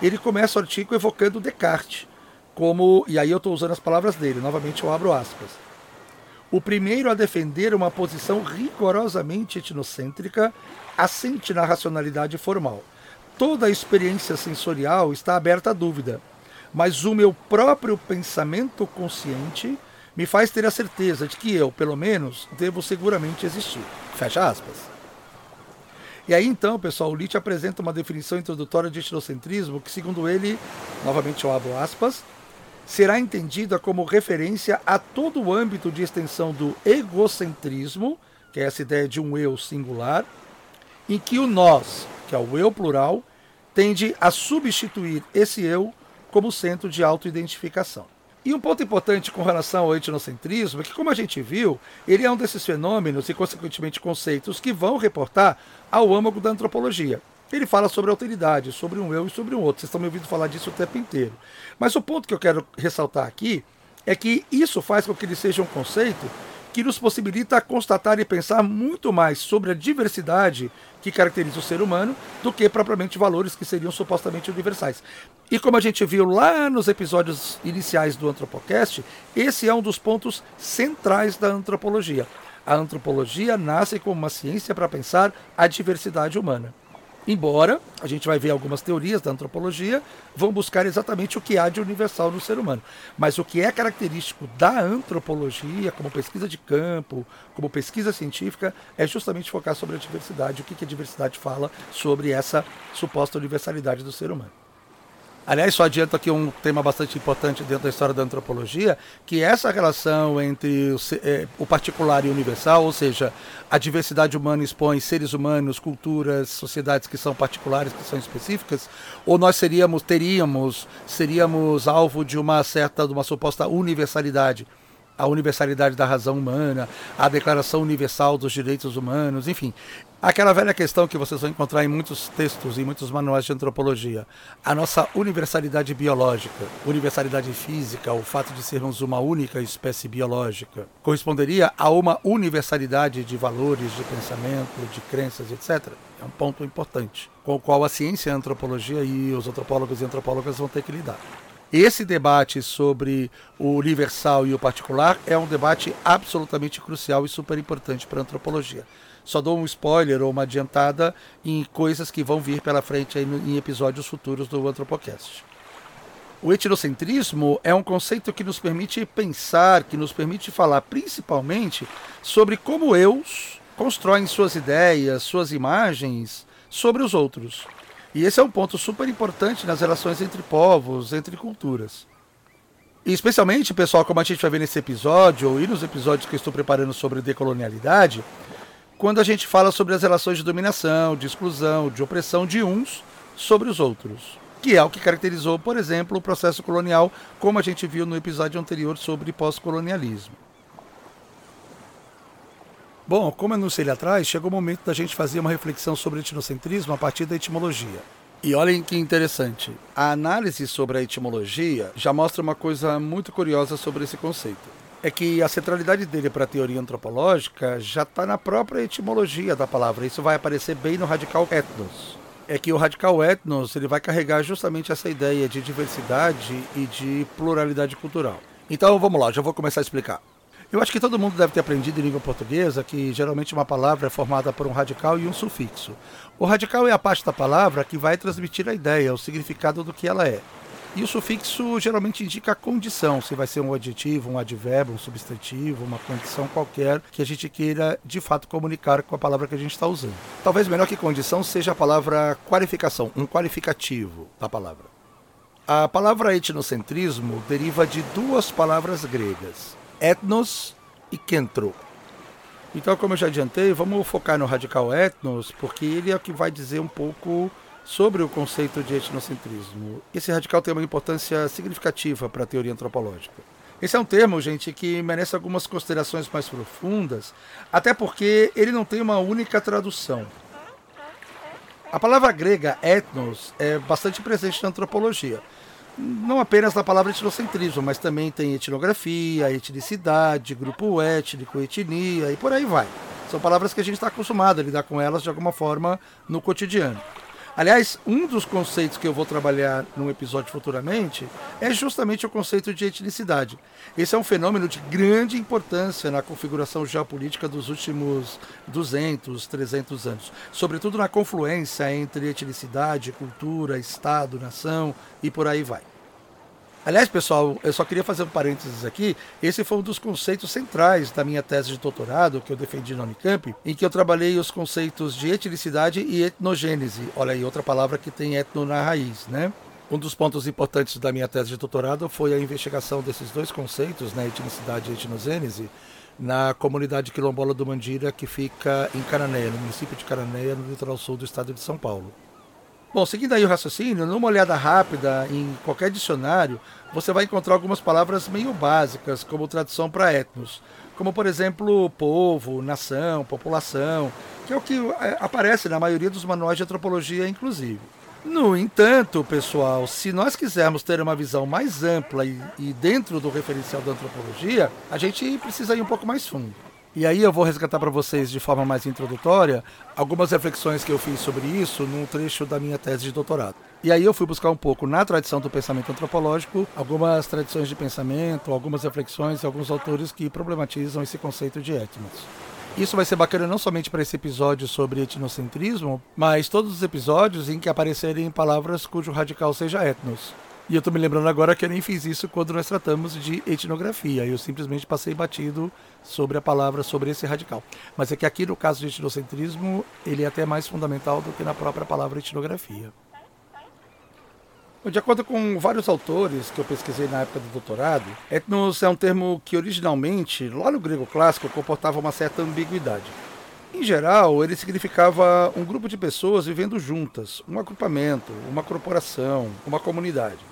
ele começa o artigo evocando Descartes, como, e aí eu estou usando as palavras dele, novamente eu abro aspas. O primeiro a defender uma posição rigorosamente etnocêntrica assente na racionalidade formal toda a experiência sensorial está aberta à dúvida, mas o meu próprio pensamento consciente me faz ter a certeza de que eu, pelo menos, devo seguramente existir. Fecha aspas. E aí então, pessoal, o Litt apresenta uma definição introdutória de etnocentrismo que, segundo ele, novamente eu abro aspas, será entendida como referência a todo o âmbito de extensão do egocentrismo, que é essa ideia de um eu singular, em que o nós, que é o eu plural, tende a substituir esse eu como centro de autoidentificação. E um ponto importante com relação ao etnocentrismo é que, como a gente viu, ele é um desses fenômenos e, consequentemente, conceitos que vão reportar ao âmago da antropologia. Ele fala sobre alteridade, sobre um eu e sobre um outro. Vocês estão me ouvindo falar disso o tempo inteiro. Mas o ponto que eu quero ressaltar aqui é que isso faz com que ele seja um conceito que nos possibilita constatar e pensar muito mais sobre a diversidade que caracteriza o ser humano do que propriamente valores que seriam supostamente universais. E como a gente viu lá nos episódios iniciais do Antropocast, esse é um dos pontos centrais da antropologia. A antropologia nasce como uma ciência para pensar a diversidade humana. Embora a gente vai ver algumas teorias da antropologia vão buscar exatamente o que há de universal no ser humano, mas o que é característico da antropologia, como pesquisa de campo, como pesquisa científica, é justamente focar sobre a diversidade, o que, que a diversidade fala sobre essa suposta universalidade do ser humano. Aliás, só adianto aqui um tema bastante importante dentro da história da antropologia, que essa relação entre o, é, o, particular e o universal, ou seja, a diversidade humana expõe seres humanos, culturas, sociedades que são particulares, que são específicas, ou nós seríamos, teríamos, seríamos alvo de uma certa, de uma suposta universalidade a universalidade da razão humana, a Declaração Universal dos Direitos Humanos, enfim. Aquela velha questão que vocês vão encontrar em muitos textos e muitos manuais de antropologia. A nossa universalidade biológica, universalidade física, o fato de sermos uma única espécie biológica, corresponderia a uma universalidade de valores, de pensamento, de crenças, etc. É um ponto importante, com o qual a ciência a antropologia e os antropólogos e antropólogas vão ter que lidar. Esse debate sobre o universal e o particular é um debate absolutamente crucial e super importante para a antropologia. Só dou um spoiler ou uma adiantada em coisas que vão vir pela frente em episódios futuros do Antropocast. O etnocentrismo é um conceito que nos permite pensar, que nos permite falar principalmente sobre como eus constroem suas ideias, suas imagens sobre os outros. E esse é um ponto super importante nas relações entre povos, entre culturas. E especialmente, pessoal, como a gente vai ver nesse episódio, e nos episódios que eu estou preparando sobre decolonialidade, quando a gente fala sobre as relações de dominação, de exclusão, de opressão de uns sobre os outros, que é o que caracterizou, por exemplo, o processo colonial, como a gente viu no episódio anterior sobre pós-colonialismo. Bom, como eu anunciei ali atrás, chegou o momento da gente fazer uma reflexão sobre etnocentrismo a partir da etimologia. E olhem que interessante. A análise sobre a etimologia já mostra uma coisa muito curiosa sobre esse conceito. É que a centralidade dele para a teoria antropológica já está na própria etimologia da palavra. Isso vai aparecer bem no radical etnos. É que o radical etnos ele vai carregar justamente essa ideia de diversidade e de pluralidade cultural. Então vamos lá, já vou começar a explicar. Eu acho que todo mundo deve ter aprendido em língua portuguesa que geralmente uma palavra é formada por um radical e um sufixo. O radical é a parte da palavra que vai transmitir a ideia, o significado do que ela é. E o sufixo geralmente indica a condição, se vai ser um adjetivo, um advérbio, um substantivo, uma condição qualquer que a gente queira de fato comunicar com a palavra que a gente está usando. Talvez melhor que condição seja a palavra qualificação, um qualificativo da palavra. A palavra etnocentrismo deriva de duas palavras gregas, etnos e kentro. Então, como eu já adiantei, vamos focar no radical etnos, porque ele é o que vai dizer um pouco sobre o conceito de etnocentrismo. Esse radical tem uma importância significativa para a teoria antropológica. Esse é um termo, gente, que merece algumas considerações mais profundas, até porque ele não tem uma única tradução. A palavra grega etnos é bastante presente na antropologia não apenas na palavra etnocentrismo, mas também tem etnografia, etnicidade, grupo étnico, etnia e por aí vai. São palavras que a gente está acostumado a lidar com elas de alguma forma no cotidiano. Aliás, um dos conceitos que eu vou trabalhar num episódio futuramente é justamente o conceito de etnicidade. Esse é um fenômeno de grande importância na configuração geopolítica dos últimos 200, 300 anos, sobretudo na confluência entre etnicidade, cultura, Estado, nação e por aí vai. Aliás, pessoal, eu só queria fazer um parênteses aqui. Esse foi um dos conceitos centrais da minha tese de doutorado, que eu defendi na Unicamp, em que eu trabalhei os conceitos de etnicidade e etnogênese. Olha aí, outra palavra que tem etno na raiz, né? Um dos pontos importantes da minha tese de doutorado foi a investigação desses dois conceitos, né, etnicidade e etnogênese, na comunidade quilombola do Mandira, que fica em Cananéia, no município de Cananéia, no litoral sul do estado de São Paulo. Bom, seguindo aí o raciocínio, numa olhada rápida em qualquer dicionário, você vai encontrar algumas palavras meio básicas, como tradução para etnos, como por exemplo povo, nação, população, que é o que é, aparece na maioria dos manuais de antropologia, inclusive. No entanto, pessoal, se nós quisermos ter uma visão mais ampla e, e dentro do referencial da antropologia, a gente precisa ir um pouco mais fundo. E aí eu vou resgatar para vocês de forma mais introdutória algumas reflexões que eu fiz sobre isso num trecho da minha tese de doutorado. E aí eu fui buscar um pouco na tradição do pensamento antropológico, algumas tradições de pensamento, algumas reflexões e alguns autores que problematizam esse conceito de etnos. Isso vai ser bacana não somente para esse episódio sobre etnocentrismo, mas todos os episódios em que aparecerem palavras cujo radical seja etnos. E eu tô me lembrando agora que eu nem fiz isso quando nós tratamos de etnografia. Eu simplesmente passei batido sobre a palavra, sobre esse radical. Mas é que aqui no caso de etnocentrismo, ele é até mais fundamental do que na própria palavra etnografia. De acordo com vários autores que eu pesquisei na época do doutorado, etnos é um termo que originalmente, lá no grego clássico, comportava uma certa ambiguidade. Em geral, ele significava um grupo de pessoas vivendo juntas, um agrupamento, uma corporação, uma comunidade.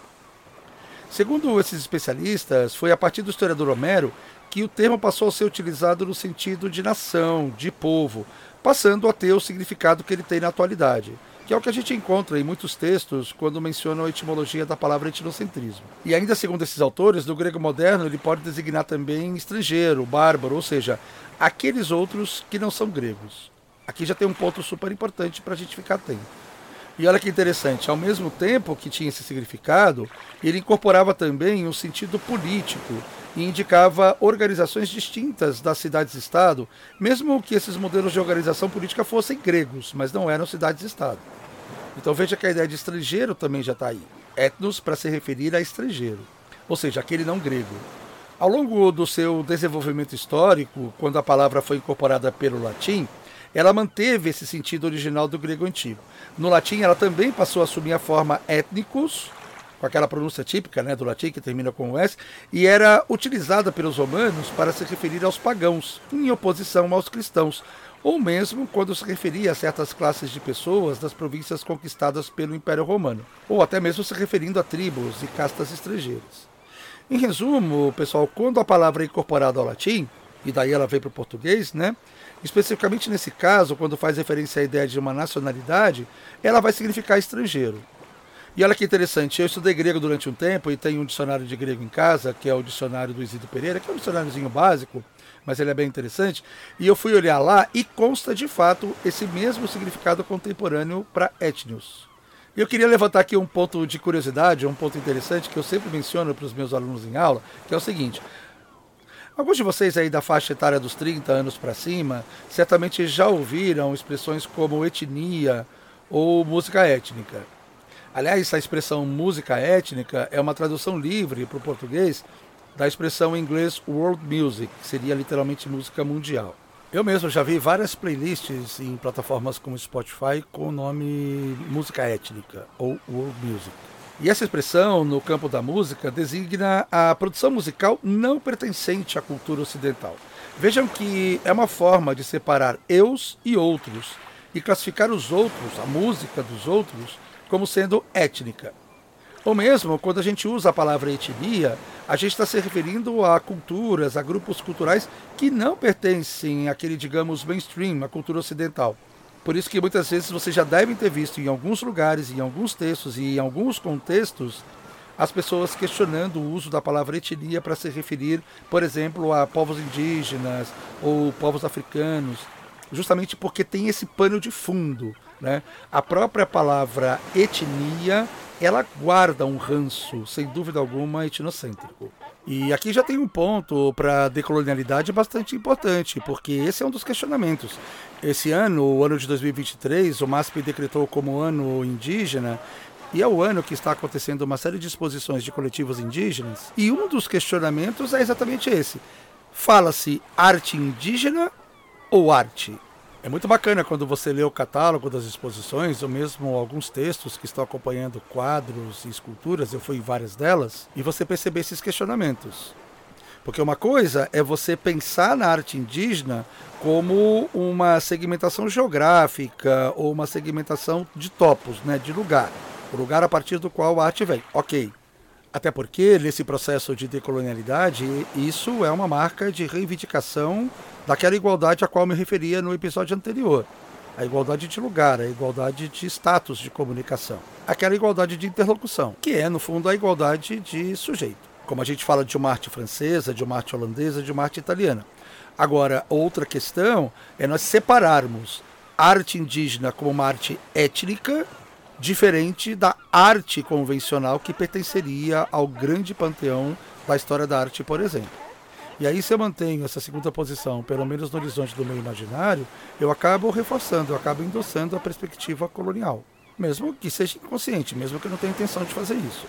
Segundo esses especialistas, foi a partir do historiador Homero que o termo passou a ser utilizado no sentido de nação, de povo, passando a ter o significado que ele tem na atualidade, que é o que a gente encontra em muitos textos quando mencionam a etimologia da palavra etnocentrismo. E ainda segundo esses autores, no grego moderno ele pode designar também estrangeiro, bárbaro, ou seja, aqueles outros que não são gregos. Aqui já tem um ponto super importante para a gente ficar atento. E olha que interessante, ao mesmo tempo que tinha esse significado, ele incorporava também um sentido político e indicava organizações distintas das cidades-estado, mesmo que esses modelos de organização política fossem gregos, mas não eram cidades-estado. Então veja que a ideia de estrangeiro também já está aí. Etnos para se referir a estrangeiro, ou seja, aquele não grego. Ao longo do seu desenvolvimento histórico, quando a palavra foi incorporada pelo latim, ela manteve esse sentido original do grego antigo. No latim, ela também passou a assumir a forma étnicos, com aquela pronúncia típica né, do latim que termina com S, e era utilizada pelos romanos para se referir aos pagãos, em oposição aos cristãos, ou mesmo quando se referia a certas classes de pessoas das províncias conquistadas pelo Império Romano, ou até mesmo se referindo a tribos e castas estrangeiras. Em resumo, pessoal, quando a palavra é incorporada ao latim, e daí ela veio para o português, né? Especificamente nesse caso, quando faz referência à ideia de uma nacionalidade, ela vai significar estrangeiro. E olha que interessante, eu estudei grego durante um tempo e tenho um dicionário de grego em casa, que é o dicionário do Isidro Pereira, que é um dicionáriozinho básico, mas ele é bem interessante. E eu fui olhar lá e consta de fato esse mesmo significado contemporâneo para etnios. Eu queria levantar aqui um ponto de curiosidade, um ponto interessante que eu sempre menciono para os meus alunos em aula, que é o seguinte: Alguns de vocês aí da faixa etária dos 30 anos para cima certamente já ouviram expressões como etnia ou música étnica. Aliás, a expressão música étnica é uma tradução livre para o português da expressão em inglês world music, que seria literalmente música mundial. Eu mesmo já vi várias playlists em plataformas como Spotify com o nome música étnica ou world music. E essa expressão, no campo da música, designa a produção musical não pertencente à cultura ocidental. Vejam que é uma forma de separar eus e outros e classificar os outros, a música dos outros, como sendo étnica. Ou mesmo, quando a gente usa a palavra etnia, a gente está se referindo a culturas, a grupos culturais que não pertencem àquele, digamos, mainstream, à cultura ocidental. Por isso que muitas vezes vocês já devem ter visto em alguns lugares, em alguns textos e em alguns contextos as pessoas questionando o uso da palavra etnia para se referir, por exemplo, a povos indígenas ou povos africanos, justamente porque tem esse pano de fundo. Né? A própria palavra etnia ela guarda um ranço, sem dúvida alguma, etnocêntrico. E aqui já tem um ponto para a decolonialidade bastante importante, porque esse é um dos questionamentos. Esse ano, o ano de 2023, o MASP decretou como ano indígena, e é o ano que está acontecendo uma série de exposições de coletivos indígenas, e um dos questionamentos é exatamente esse. Fala-se arte indígena ou arte? É muito bacana quando você lê o catálogo das exposições, ou mesmo alguns textos que estão acompanhando quadros e esculturas, eu fui em várias delas, e você perceber esses questionamentos. Porque uma coisa é você pensar na arte indígena como uma segmentação geográfica ou uma segmentação de topos, né, de lugar, o lugar a partir do qual a arte vem. Ok. Até porque, nesse processo de decolonialidade, isso é uma marca de reivindicação daquela igualdade a qual me referia no episódio anterior. A igualdade de lugar, a igualdade de status de comunicação. Aquela igualdade de interlocução, que é, no fundo, a igualdade de sujeito. Como a gente fala de uma arte francesa, de uma arte holandesa, de uma arte italiana. Agora, outra questão é nós separarmos arte indígena como uma arte étnica diferente da arte convencional que pertenceria ao grande panteão da história da arte, por exemplo. E aí, se eu mantenho essa segunda posição, pelo menos no horizonte do meu imaginário, eu acabo reforçando, eu acabo endossando a perspectiva colonial. Mesmo que seja inconsciente, mesmo que eu não tenha intenção de fazer isso.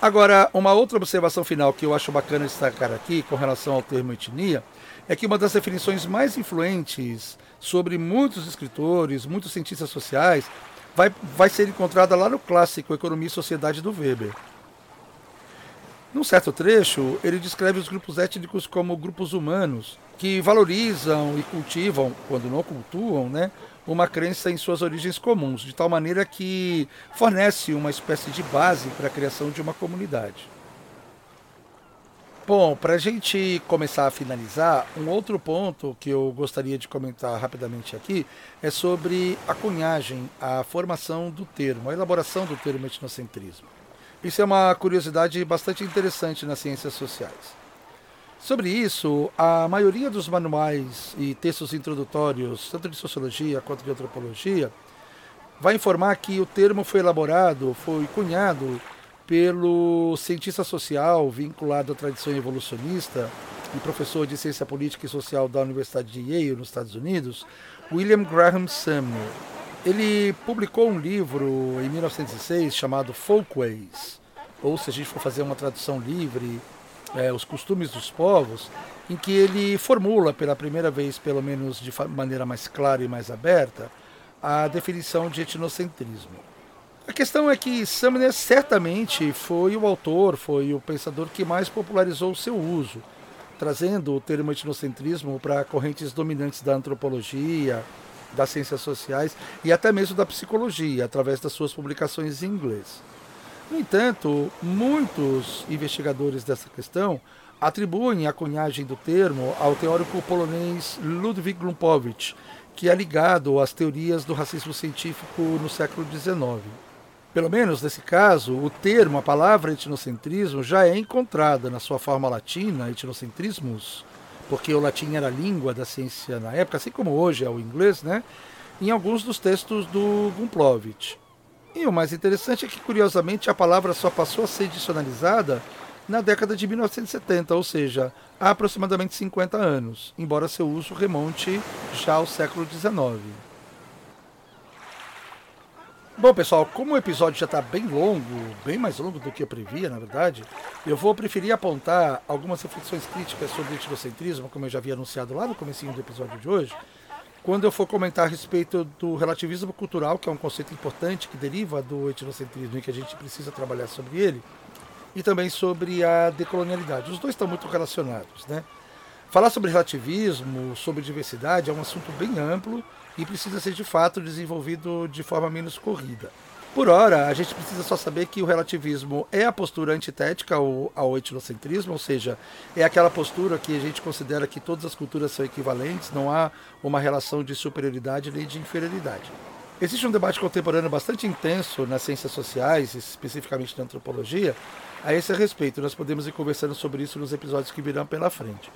Agora, uma outra observação final que eu acho bacana destacar aqui com relação ao termo etnia é que uma das definições mais influentes sobre muitos escritores, muitos cientistas sociais, vai, vai ser encontrada lá no clássico Economia e Sociedade do Weber. Num certo trecho, ele descreve os grupos étnicos como grupos humanos que valorizam e cultivam, quando não cultuam, né, uma crença em suas origens comuns, de tal maneira que fornece uma espécie de base para a criação de uma comunidade. Bom, para a gente começar a finalizar, um outro ponto que eu gostaria de comentar rapidamente aqui é sobre a cunhagem, a formação do termo, a elaboração do termo etnocentrismo. Isso é uma curiosidade bastante interessante nas ciências sociais. Sobre isso, a maioria dos manuais e textos introdutórios, tanto de sociologia quanto de antropologia, vai informar que o termo foi elaborado, foi cunhado pelo cientista social vinculado à tradição evolucionista e professor de ciência política e social da Universidade de Yale, nos Estados Unidos, William Graham Sumner. Ele publicou um livro em 1906 chamado Folkways, ou se a gente for fazer uma tradução livre, é, Os Costumes dos Povos, em que ele formula pela primeira vez, pelo menos de maneira mais clara e mais aberta, a definição de etnocentrismo. A questão é que Sumner certamente foi o autor, foi o pensador que mais popularizou o seu uso, trazendo o termo etnocentrismo para correntes dominantes da antropologia, das ciências sociais e até mesmo da psicologia, através das suas publicações em inglês. No entanto, muitos investigadores dessa questão atribuem a cunhagem do termo ao teórico polonês Ludwig Lumpowicz, que é ligado às teorias do racismo científico no século XIX. Pelo menos nesse caso, o termo, a palavra etnocentrismo já é encontrada na sua forma latina, etnocentrismus, porque o latim era a língua da ciência na época, assim como hoje é o inglês, né? em alguns dos textos do Gumplovich. E o mais interessante é que, curiosamente, a palavra só passou a ser dicionalizada na década de 1970, ou seja, há aproximadamente 50 anos, embora seu uso remonte já ao século XIX. Bom, pessoal, como o episódio já está bem longo, bem mais longo do que eu previa, na verdade, eu vou preferir apontar algumas reflexões críticas sobre o etnocentrismo, como eu já havia anunciado lá no começo do episódio de hoje, quando eu for comentar a respeito do relativismo cultural, que é um conceito importante que deriva do etnocentrismo e que a gente precisa trabalhar sobre ele, e também sobre a decolonialidade. Os dois estão muito relacionados, né? Falar sobre relativismo, sobre diversidade é um assunto bem amplo e precisa ser de fato desenvolvido de forma menos corrida. Por hora, a gente precisa só saber que o relativismo é a postura antitética ao, ao etnocentrismo, ou seja, é aquela postura que a gente considera que todas as culturas são equivalentes, não há uma relação de superioridade nem de inferioridade. Existe um debate contemporâneo bastante intenso nas ciências sociais, especificamente na antropologia, a esse respeito. Nós podemos ir conversando sobre isso nos episódios que virão pela frente.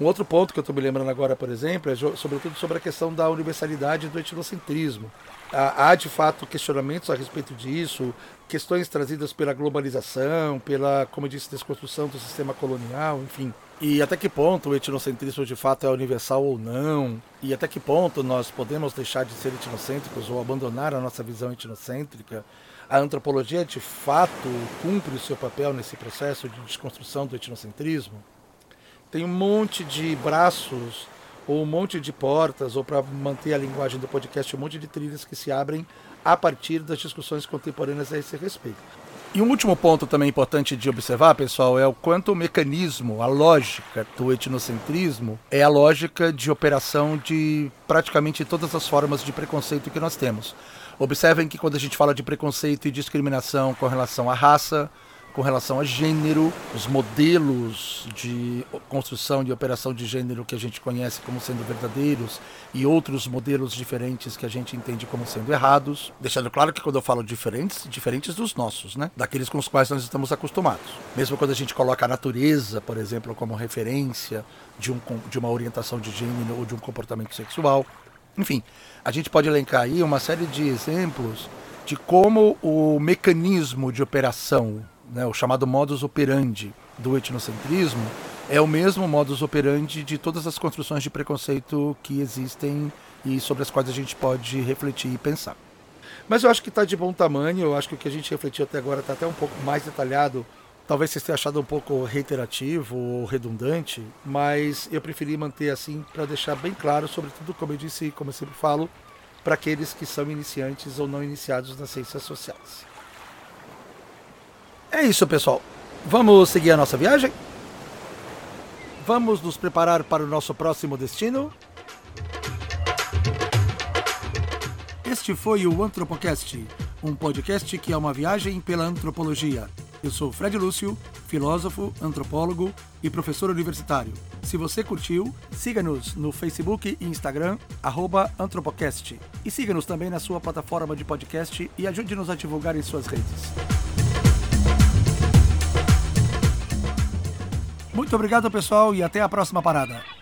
Um outro ponto que eu estou me lembrando agora, por exemplo, é sobretudo sobre a questão da universalidade do etnocentrismo. Há, de fato, questionamentos a respeito disso, questões trazidas pela globalização, pela, como eu disse, desconstrução do sistema colonial, enfim. E até que ponto o etnocentrismo de fato é universal ou não? E até que ponto nós podemos deixar de ser etnocêntricos ou abandonar a nossa visão etnocêntrica? A antropologia de fato cumpre o seu papel nesse processo de desconstrução do etnocentrismo? Tem um monte de braços ou um monte de portas, ou para manter a linguagem do podcast, um monte de trilhas que se abrem a partir das discussões contemporâneas a esse respeito. E um último ponto também importante de observar, pessoal, é o quanto o mecanismo, a lógica do etnocentrismo é a lógica de operação de praticamente todas as formas de preconceito que nós temos. Observem que quando a gente fala de preconceito e discriminação com relação à raça, com relação a gênero, os modelos de construção de operação de gênero que a gente conhece como sendo verdadeiros e outros modelos diferentes que a gente entende como sendo errados. Deixando claro que quando eu falo diferentes, diferentes dos nossos, né? Daqueles com os quais nós estamos acostumados. Mesmo quando a gente coloca a natureza, por exemplo, como referência de, um, de uma orientação de gênero ou de um comportamento sexual. Enfim, a gente pode elencar aí uma série de exemplos de como o mecanismo de operação né, o chamado modus operandi do etnocentrismo, é o mesmo modus operandi de todas as construções de preconceito que existem e sobre as quais a gente pode refletir e pensar. Mas eu acho que está de bom tamanho, eu acho que o que a gente refletiu até agora está até um pouco mais detalhado. Talvez vocês tenham achado um pouco reiterativo ou redundante, mas eu preferi manter assim para deixar bem claro, sobretudo, como eu disse e como eu sempre falo, para aqueles que são iniciantes ou não iniciados nas ciências sociais. É isso, pessoal. Vamos seguir a nossa viagem? Vamos nos preparar para o nosso próximo destino? Este foi o Antropocast, um podcast que é uma viagem pela antropologia. Eu sou Fred Lúcio, filósofo, antropólogo e professor universitário. Se você curtiu, siga-nos no Facebook e Instagram, Antropocast. E siga-nos também na sua plataforma de podcast e ajude-nos a divulgar em suas redes. Muito obrigado, pessoal, e até a próxima parada.